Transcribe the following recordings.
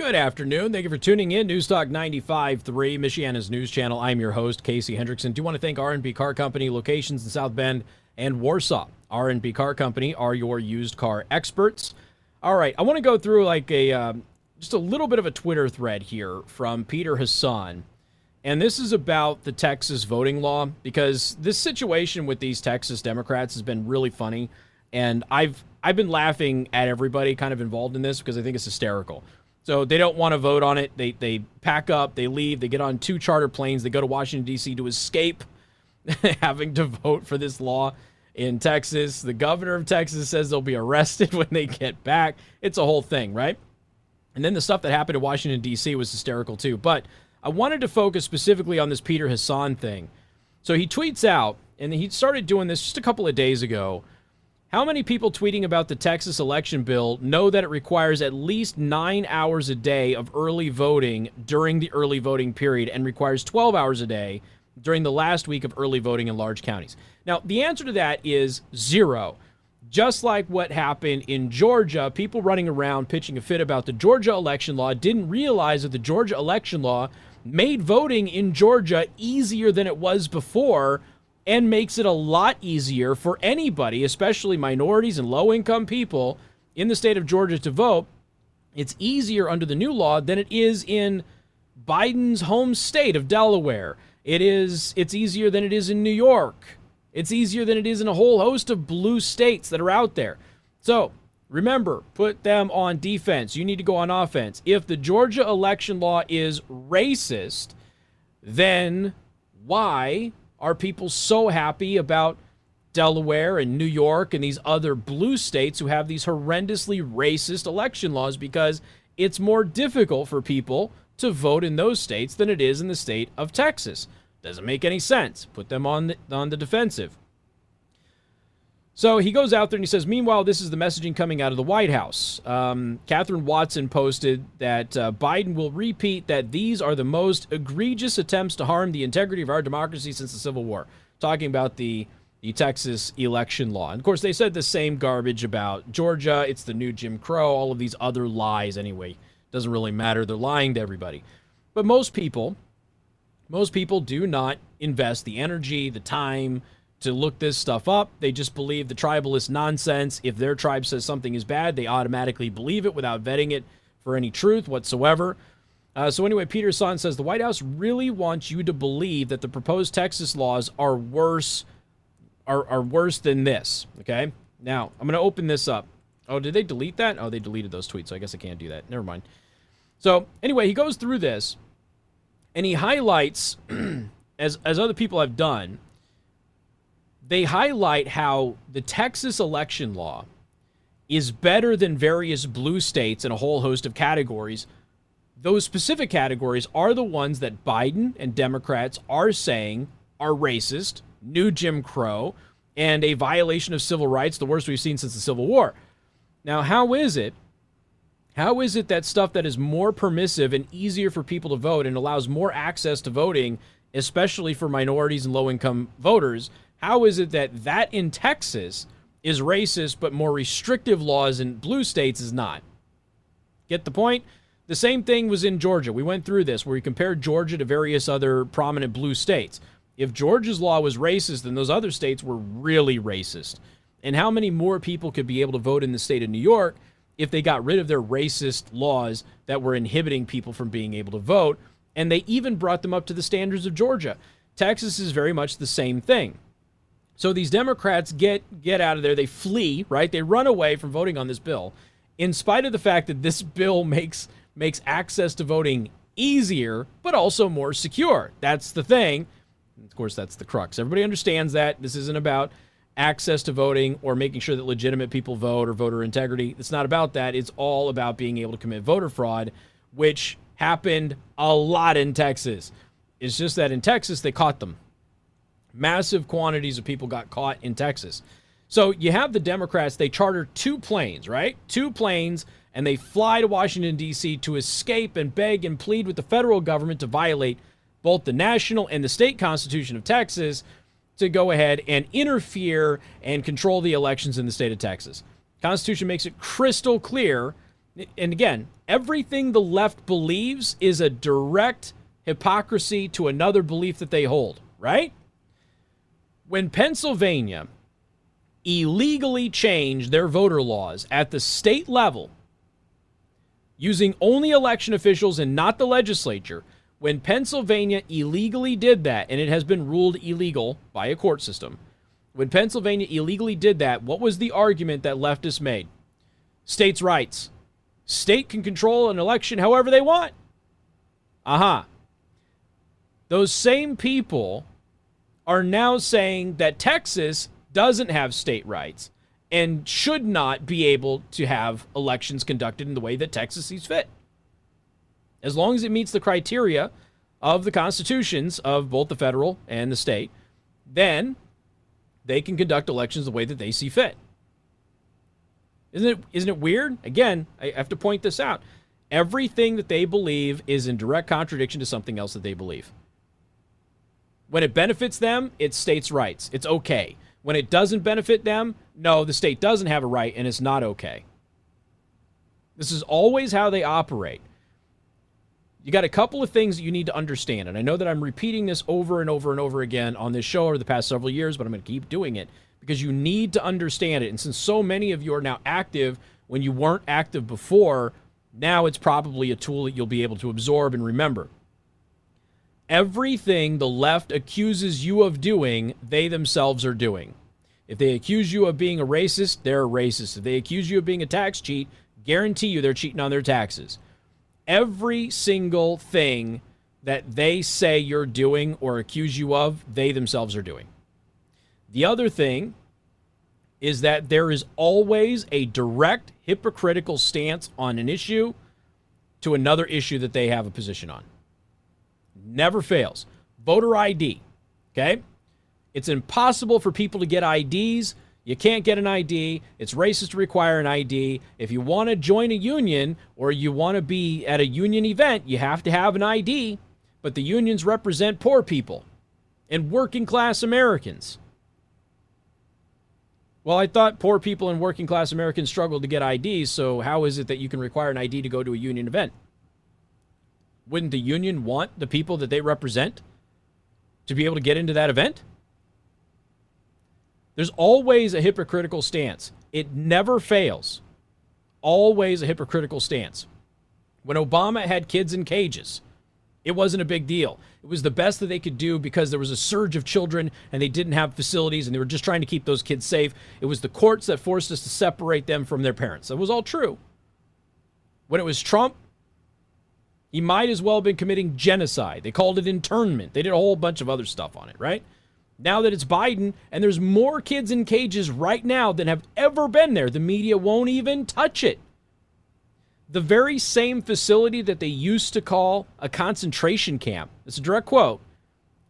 Good afternoon. Thank you for tuning in. Newstalk 95.3, Michiana's news channel. I'm your host, Casey Hendrickson. Do want to thank R&B Car Company, locations in South Bend and Warsaw. R&B Car Company are your used car experts. All right, I want to go through like a um, just a little bit of a Twitter thread here from Peter Hasson. And this is about the Texas voting law because this situation with these Texas Democrats has been really funny. And I've I've been laughing at everybody kind of involved in this because I think it's hysterical. So they don't want to vote on it. They they pack up, they leave, they get on two charter planes, they go to Washington D.C. to escape having to vote for this law in Texas. The governor of Texas says they'll be arrested when they get back. It's a whole thing, right? And then the stuff that happened in Washington D.C. was hysterical too. But I wanted to focus specifically on this Peter Hasson thing. So he tweets out, and he started doing this just a couple of days ago how many people tweeting about the Texas election bill know that it requires at least nine hours a day of early voting during the early voting period and requires 12 hours a day during the last week of early voting in large counties? Now, the answer to that is zero. Just like what happened in Georgia, people running around pitching a fit about the Georgia election law didn't realize that the Georgia election law made voting in Georgia easier than it was before and makes it a lot easier for anybody, especially minorities and low income people in the state of Georgia to vote. It's easier under the new law than it is in Biden's home state of Delaware. It is it's easier than it is in New York. It's easier than it is in a whole host of blue states that are out there. So, remember, put them on defense. You need to go on offense. If the Georgia election law is racist, then why are people so happy about Delaware and New York and these other blue states who have these horrendously racist election laws because it's more difficult for people to vote in those states than it is in the state of Texas. Doesn't make any sense. Put them on the, on the defensive. So he goes out there and he says, Meanwhile, this is the messaging coming out of the White House. Um, Kathryn Watson posted that uh, Biden will repeat that these are the most egregious attempts to harm the integrity of our democracy since the Civil War. Talking about the, the Texas election law. And of course, they said the same garbage about Georgia. It's the new Jim Crow, all of these other lies anyway. Doesn't really matter. They're lying to everybody. But most people, most people do not invest the energy, the time, to look this stuff up. They just believe the tribalist nonsense. If their tribe says something is bad, they automatically believe it without vetting it for any truth whatsoever. Uh, so, anyway, Peter Hasson says the White House really wants you to believe that the proposed Texas laws are worse are, are worse than this. Okay. Now, I'm going to open this up. Oh, did they delete that? Oh, they deleted those tweets, so I guess I can't do that. Never mind. So, anyway, he goes through this and he highlights, as, as other people have done, they highlight how the Texas election law is better than various blue states in a whole host of categories. Those specific categories are the ones that Biden and Democrats are saying are racist, new Jim Crow, and a violation of civil rights, the worst we've seen since the Civil War. Now, how is it? How is it that stuff that is more permissive and easier for people to vote and allows more access to voting, especially for minorities and low income voters, how is it that that in Texas is racist, but more restrictive laws in blue states is not? Get the point? The same thing was in Georgia. We went through this where we compared Georgia to various other prominent blue states. If Georgia's law was racist, then those other states were really racist. And how many more people could be able to vote in the state of New York if they got rid of their racist laws that were inhibiting people from being able to vote? And they even brought them up to the standards of Georgia. Texas is very much the same thing. So these Democrats get get out of there. They flee, right? They run away from voting on this bill, in spite of the fact that this bill makes makes access to voting easier, but also more secure. That's the thing. Of course, that's the crux. Everybody understands that this isn't about access to voting or making sure that legitimate people vote or voter integrity. It's not about that. It's all about being able to commit voter fraud, which happened a lot in Texas. It's just that in Texas they caught them. Massive quantities of people got caught in Texas. So you have the Democrats, they charter two planes, right? Two planes, and they fly to Washington, D.C. to escape and beg and plead with the federal government to violate both the national and the state constitution of Texas to go ahead and interfere and control the elections in the state of Texas. Constitution makes it crystal clear. And again, Everything the left believes is a direct hypocrisy to another belief that they hold, right? When Pennsylvania illegally changed their voter laws at the state level using only election officials and not the legislature, when Pennsylvania illegally did that, and it has been ruled illegal by a court system, when Pennsylvania illegally did that, what was the argument that leftists made? States' rights. State can control an election however they want. Aha. Uh-huh. Those same people are now saying that Texas doesn't have state rights and should not be able to have elections conducted in the way that Texas sees fit. As long as it meets the criteria of the constitutions of both the federal and the state, then they can conduct elections the way that they see fit. Isn't it isn't it weird? Again, I have to point this out. Everything that they believe is in direct contradiction to something else that they believe. When it benefits them, it's states' rights. It's okay. When it doesn't benefit them, no, the state doesn't have a right and it's not okay. This is always how they operate. You got a couple of things that you need to understand. And I know that I'm repeating this over and over and over again on this show over the past several years, but I'm going to keep doing it because you need to understand it. And since so many of you are now active when you weren't active before, now it's probably a tool that you'll be able to absorb and remember. Everything the left accuses you of doing, they themselves are doing. If they accuse you of being a racist, they're a racist. If they accuse you of being a tax cheat, guarantee you they're cheating on their taxes. Every single thing that they say you're doing or accuse you of, they themselves are doing. The other thing is that there is always a direct hypocritical stance on an issue to another issue that they have a position on. Never fails. Voter ID. Okay? It's impossible for people to get IDs. You can't get an ID. It's racist to require an ID. If you want to join a union or you want to be at a union event, you have to have an ID. But the unions represent poor people and working class Americans. Well, I thought poor people and working class Americans struggled to get IDs, so how is it that you can require an ID to go to a union event? Wouldn't the union want the people that they represent to be able to get into that event? There's always a hypocritical stance. It never fails. Always a hypocritical stance. When Obama had kids in cages, it wasn't a big deal. It was the best that they could do because there was a surge of children and they didn't have facilities and they were just trying to keep those kids safe. It was the courts that forced us to separate them from their parents. That was all true. When it was Trump, he might as well have been committing genocide. They called it internment. They did a whole bunch of other stuff on it, right? Now that it's Biden and there's more kids in cages right now than have ever been there, the media won't even touch it. The very same facility that they used to call a concentration camp, it's a direct quote,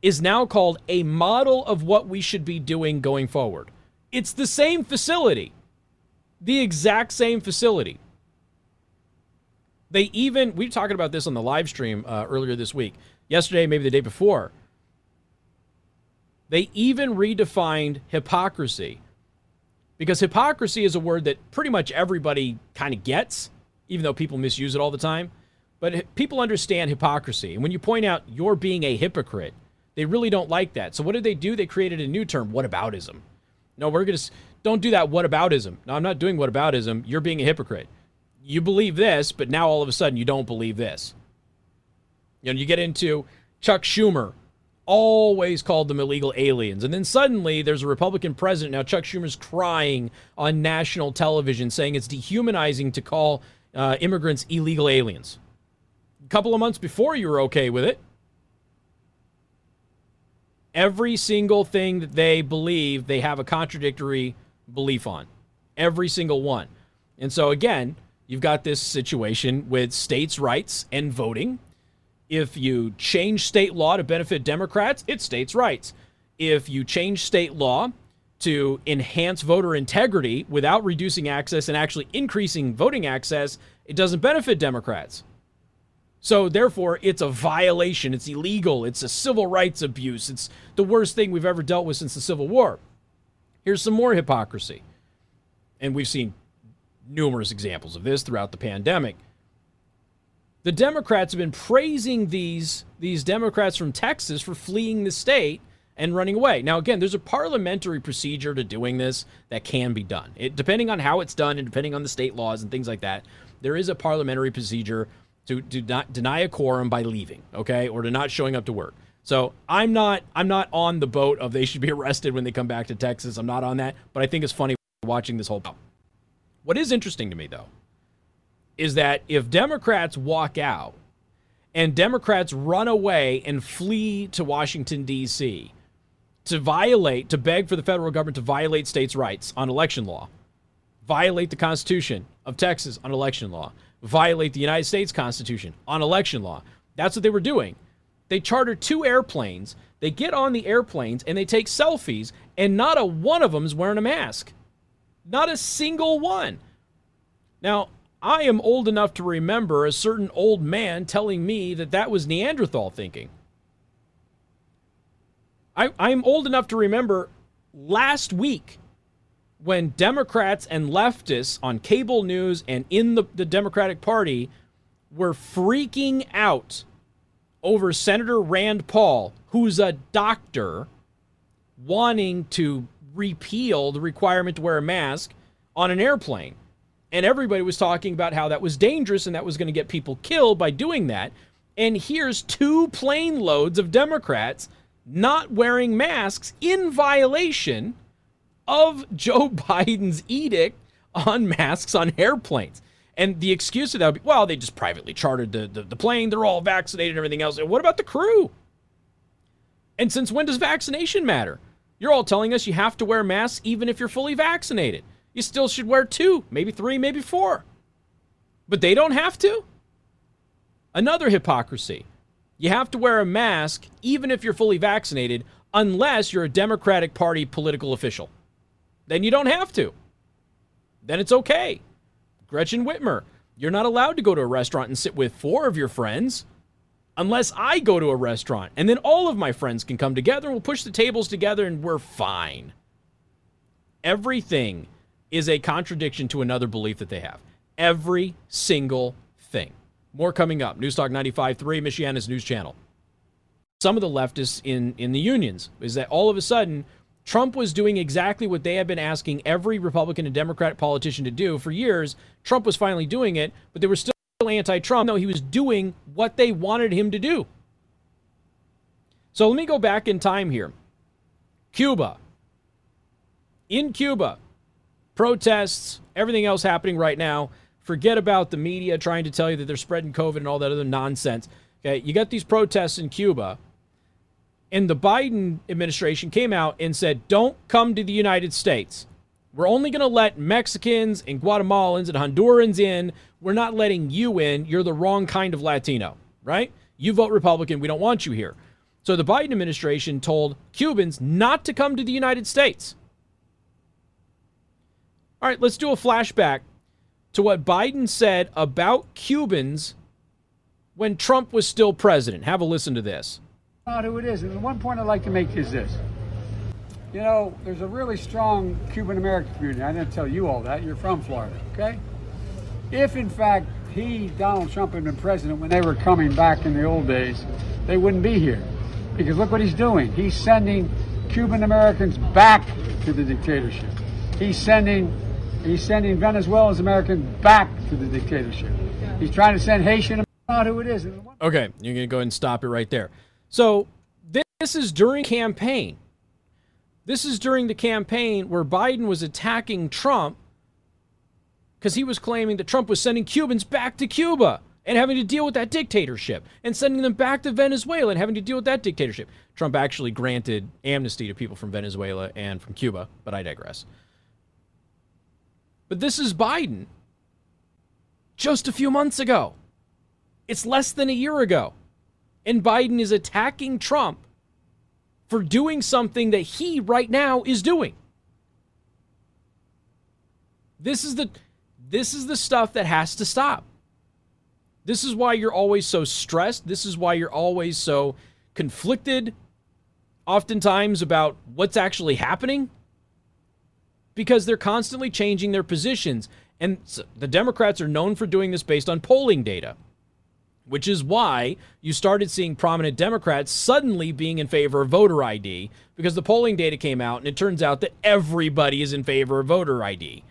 is now called a model of what we should be doing going forward. It's the same facility, the exact same facility. They even we were talking about this on the live stream uh, earlier this week, yesterday, maybe the day before. They even redefined hypocrisy because hypocrisy is a word that pretty much everybody kind of gets, even though people misuse it all the time. But people understand hypocrisy, and when you point out you're being a hypocrite, they really don't like that. So what did they do? They created a new term, whataboutism. No, we're gonna don't do that whataboutism. No, I'm not doing whataboutism. You're being a hypocrite you believe this, but now all of a sudden you don't believe this. You know, you get into Chuck Schumer, always called them illegal aliens. And then suddenly there's a Republican president. Now Chuck Schumer's crying on national television saying it's dehumanizing to call uh, immigrants illegal aliens. A couple of months before you were okay with it. Every single thing that they believe, they have a contradictory belief on. Every single one. And so, again, You've got this situation with states' rights and voting. If you change state law to benefit Democrats, it's states' rights. If you change state law to enhance voter integrity without reducing access and actually increasing voting access, it doesn't benefit Democrats. So, therefore, it's a violation. It's illegal. It's a civil rights abuse. It's the worst thing we've ever dealt with since the Civil War. Here's some more hypocrisy. And we've seen numerous examples of this throughout the pandemic. The Democrats have been praising these these Democrats from Texas for fleeing the state and running away. Now, again, there's a parliamentary procedure to doing this that can be done. It, depending on how it's done and depending on the state laws and things like that, there is a parliamentary procedure to, to not deny a quorum by leaving, okay, or to not showing up to work. So I'm not I'm not on the boat of they should be arrested when they come back to Texas. I'm not on that, but I think it's funny watching this whole. What is interesting to me though is that if Democrats walk out and Democrats run away and flee to Washington D.C to violate, to beg for the federal government to violate states' rights on election law, violate the Constitution of Texas on election law, violate the United States Constitution on election law. That's what they were doing. They charter two airplanes, they get on the airplanes, and they take selfies, and not a one of them is wearing a mask. Not a single one. Now, I am old enough to remember a certain old man telling me that that was Neanderthal thinking. I, I'm old enough to remember last week when Democrats and leftists on cable news and in the, the Democratic Party were freaking out over Senator Rand Paul, who's a doctor, wanting to repeal the requirement to wear a mask on an airplane. And everybody was talking about how that was dangerous and that was going to get people killed by doing that. And here's two plane loads of Democrats not wearing masks in violation of Joe Biden's edict on masks on airplanes. And the excuse of that would be, well, they just privately chartered the, the, the plane. They're all vaccinated and everything else. And what about the crew? And since when does vaccination matter? You're all telling us you have to wear masks even if you're fully vaccinated. You still should wear two, maybe three, maybe four. But they don't have to? Another hypocrisy. You have to wear a mask even if you're fully vaccinated, unless you're a Democratic Party political official. Then you don't have to. Then it's okay. Gretchen Whitmer, you're not allowed to go to a restaurant and sit with four of your friends unless I go to a restaurant. And then all of my friends can come together and we'll push the tables together and we're fine. Everything is a contradiction to another belief that they have. Every single thing. More coming up. Newstalk 95.3, Michiana's news channel. Some of the leftists in, in the unions is that all of a sudden, Trump was doing exactly what they had been asking every Republican and Democratic politician to do for years. Trump was finally doing it, but they were still anti Trump, though he was doing what they wanted him to do. So let me go back in time here. Cuba. In Cuba, protests, everything else happening right now. Forget about the media trying to tell you that they're spreading COVID and all that other nonsense. Okay, you got these protests in Cuba, and the Biden administration came out and said, "Don't come to the United States. We're only going to let Mexicans and Guatemalans and Hondurans in. We're not letting you in. You're the wrong kind of Latino, right? You vote Republican. We don't want you here." So the Biden administration told Cubans not to come to the United States. All right, let's do a flashback to what Biden said about Cubans when Trump was still president. Have a listen to this. Not who it is. And the one point I'd like to make is this. You know, there's a really strong Cuban American community. I didn't tell you all that. You're from Florida, okay? If, in fact, he, Donald Trump, had been president when they were coming back in the old days, they wouldn't be here. Because look what he's doing. He's sending Cuban Americans back to the dictatorship. He's sending He's sending Venezuela's Americans back to the dictatorship. He's trying to send Haitian. Not who it is. Okay, you're to go ahead and stop it right there. So this is during campaign. This is during the campaign where Biden was attacking Trump because he was claiming that Trump was sending Cubans back to Cuba and having to deal with that dictatorship and sending them back to Venezuela and having to deal with that dictatorship. Trump actually granted amnesty to people from Venezuela and from Cuba, but I digress. But this is Biden just a few months ago. It's less than a year ago. And Biden is attacking Trump for doing something that he right now is doing. This is the this is the stuff that has to stop. This is why you're always so stressed. This is why you're always so conflicted oftentimes about what's actually happening because they're constantly changing their positions. And the Democrats are known for doing this based on polling data. which is why you started seeing prominent Democrats suddenly being in favor of voter ID because the polling data came out and it turns out that everybody is in favor of voter ID.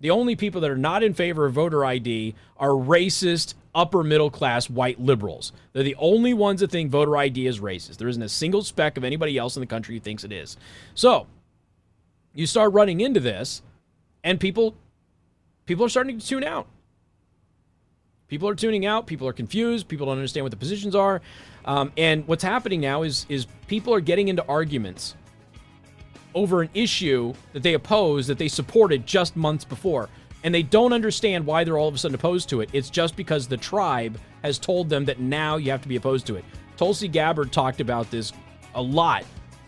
The only people that are not in favor of voter ID are racist, upper middle class white liberals. They're the only ones that think voter ID is racist. There isn't a single speck of anybody else in the country who thinks it is. So you start running into this, and people people are starting to tune out. People are tuning out. People are confused. People don't understand what the positions are. Um, and what's happening now is is people are getting into arguments over an issue that they oppose that they supported just months before. And they don't understand why they're all of a sudden opposed to it. It's just because the tribe has told them that now you have to be opposed to it. Tulsi Gabbard talked about this a lot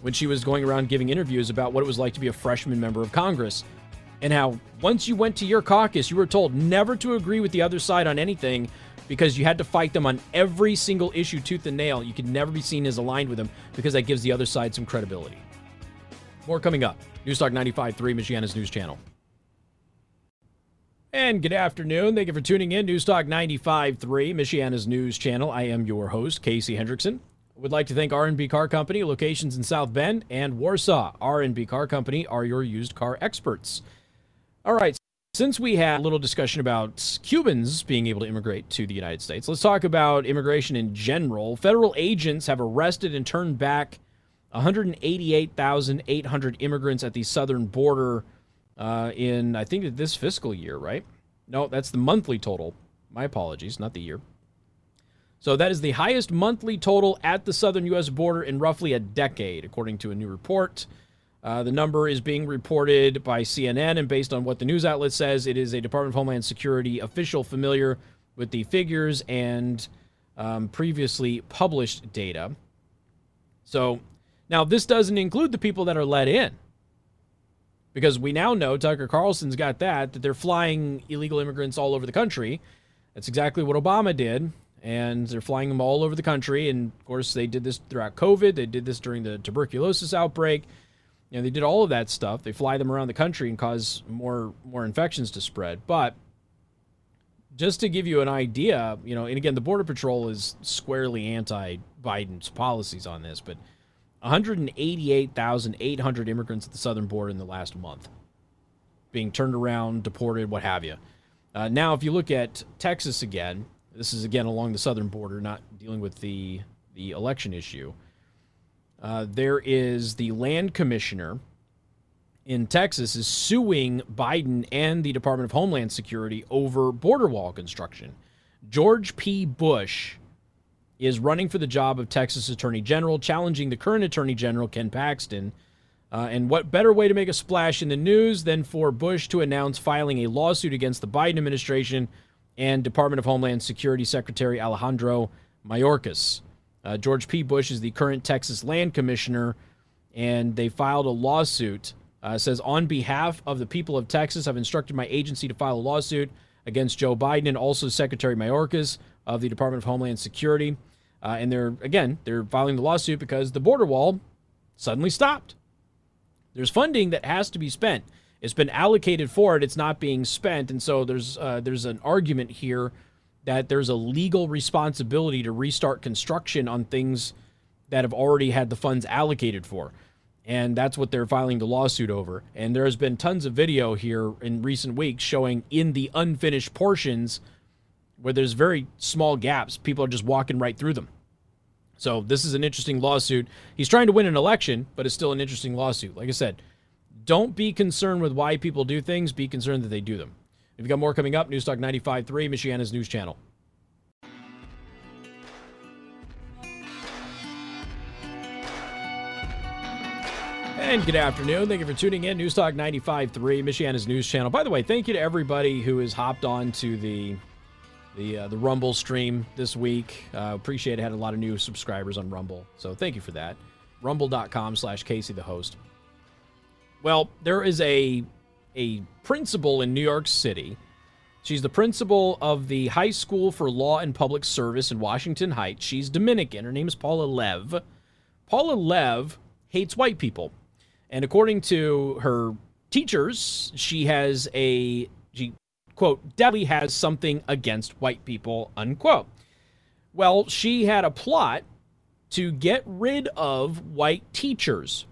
when she was going around giving interviews about what it was like to be a freshman member of Congress and how once you went to your caucus, you were told never to agree with the other side on anything because you had to fight them on every single issue tooth and nail. You could never be seen as aligned with them because that gives the other side some credibility. More coming up. Newstalk 95.3, Michiana's news channel. And good afternoon. Thank you for tuning in. Newstalk 95.3, Michiana's news channel. I am your host, Casey Hendrickson. Would like to thank R&B Car Company, locations in South Bend and Warsaw. R&B Car Company are your used car experts. All right, since we had a little discussion about Cubans being able to immigrate to the United States, let's talk about immigration in general. Federal agents have arrested and turned back 188,800 immigrants at the southern border uh, in, I think, this fiscal year, right? No, that's the monthly total. My apologies, not the year. So that is the highest monthly total at the southern U.S. border in roughly a decade, according to a new report. Uh, the number is being reported by CNN, and based on what the news outlet says, it is a Department of Homeland Security official familiar with the figures and um, previously published data. So now this doesn't include the people that are let in. Because we now know Tucker Carlson's got that, that they're flying illegal immigrants all over the country. That's exactly what Obama did. And they're flying them all over the country. And of course, they did this throughout COVID. They did this during the tuberculosis outbreak. You know, they did all of that stuff. They fly them around the country and cause more more infections to spread. But just to give you an idea, you know, and again, the Border Patrol is squarely anti Biden's policies on this, but 188,800 immigrants at the southern border in the last month being turned around, deported, what have you. Uh, now, if you look at Texas again, this is again along the southern border, not dealing with the the election issue. Uh, there is the land commissioner in Texas is suing Biden and the Department of Homeland Security over border wall construction. George P. Bush is running for the job of Texas Attorney General, challenging the current Attorney General, Ken Paxton. Uh, and what better way to make a splash in the news than for Bush to announce filing a lawsuit against the Biden administration and Department of Homeland Security Secretary Alejandro Mayorkas? Uh, George P. Bush is the current Texas Land Commissioner, and they filed a lawsuit. Uh, says, on behalf of the people of Texas, I've instructed my agency to file a lawsuit against Joe Biden and also Secretary Mayorkas of the Department of Homeland Security. Uh, and they're, again, they're filing the lawsuit because the border wall suddenly stopped. There's funding that has to be spent. It's been allocated for it. It's not being spent. And so there's, uh, there's an argument here that there's a legal responsibility to restart construction on things that have already had the funds allocated for. And that's what they're filing the lawsuit over. And there has been tons of video here in recent weeks showing in the unfinished portions where there's very small gaps, people are just walking right through them. So this is an interesting lawsuit. He's trying to win an election, but it's still an interesting lawsuit. Like I said, don't be concerned with why people do things, be concerned that they do them. We've got more coming up. Newstalk 95.3, Michiana's news channel. And good afternoon. Thank you for tuning in. Newstalk 95.3, Michiana's news channel. By the way, thank you to everybody who has hopped on to the the uh, the Rumble stream this week. Uh, appreciate it. Had a lot of new subscribers on Rumble, so thank you for that. Rumble.com slash Casey the host. Well, there is a a principal in New York City. She's the principal of the High School for Law and Public Service in Washington Heights. She's Dominican. Her name is Paula Lev. Paula Lev hates white people. And according to her teachers, she has a she quote definitely has something against white people unquote. Well, she had a plot to get rid of white teachers.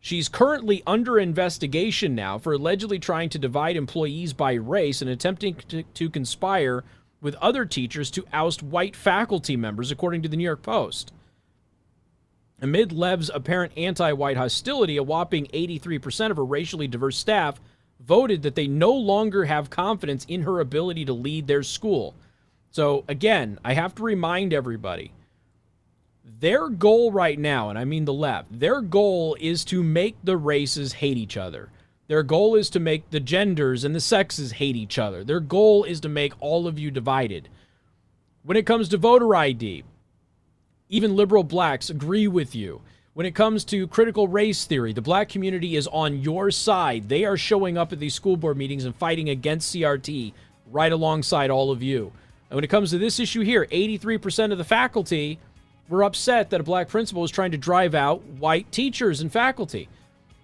She's currently under investigation now for allegedly trying to divide employees by race and attempting to, to, conspire with other teachers to oust white faculty members, according to the New York Post. Amid Lev's apparent anti white hostility, a whopping 83% of her racially diverse staff voted that they no longer have confidence in her ability to lead their school. So, again, I have to remind everybody their goal right now, and I mean the left, their goal is to make the races hate each other. Their goal is to make the genders and the sexes hate each other. Their goal is to make all of you divided. When it comes to voter ID, even liberal blacks agree with you. When it comes to critical race theory, the black community is on your side. They are showing up at these school board meetings and fighting against CRT right alongside all of you. And when it comes to this issue here, 83% of the faculty were upset that a black principal was trying to drive out white teachers and faculty.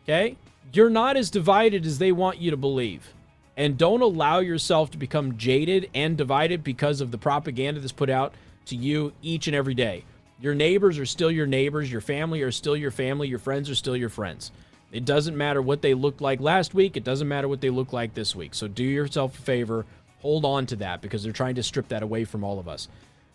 Okay? You're not as divided as they want you to believe. And don't allow yourself to become jaded and divided because of the propaganda that's put out to you each and every day. Your neighbors are still your neighbors. Your family are still your family. Your friends are still your friends. It doesn't matter what they looked like last week. It doesn't matter what they look like this week. So do yourself a favor. Hold on to that because they're trying to strip that away from all of us.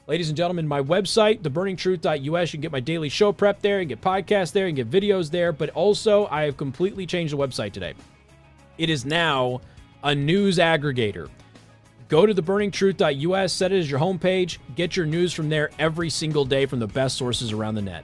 Ladies and gentlemen, my website, theburningtruth.us, you can get my daily show prep there, and get podcasts there, and get videos there. But also, I have completely changed the website today. It is now a news aggregator. Go to theburningtruth.us, set it as your homepage, get your news from there every single day from the best sources around the net.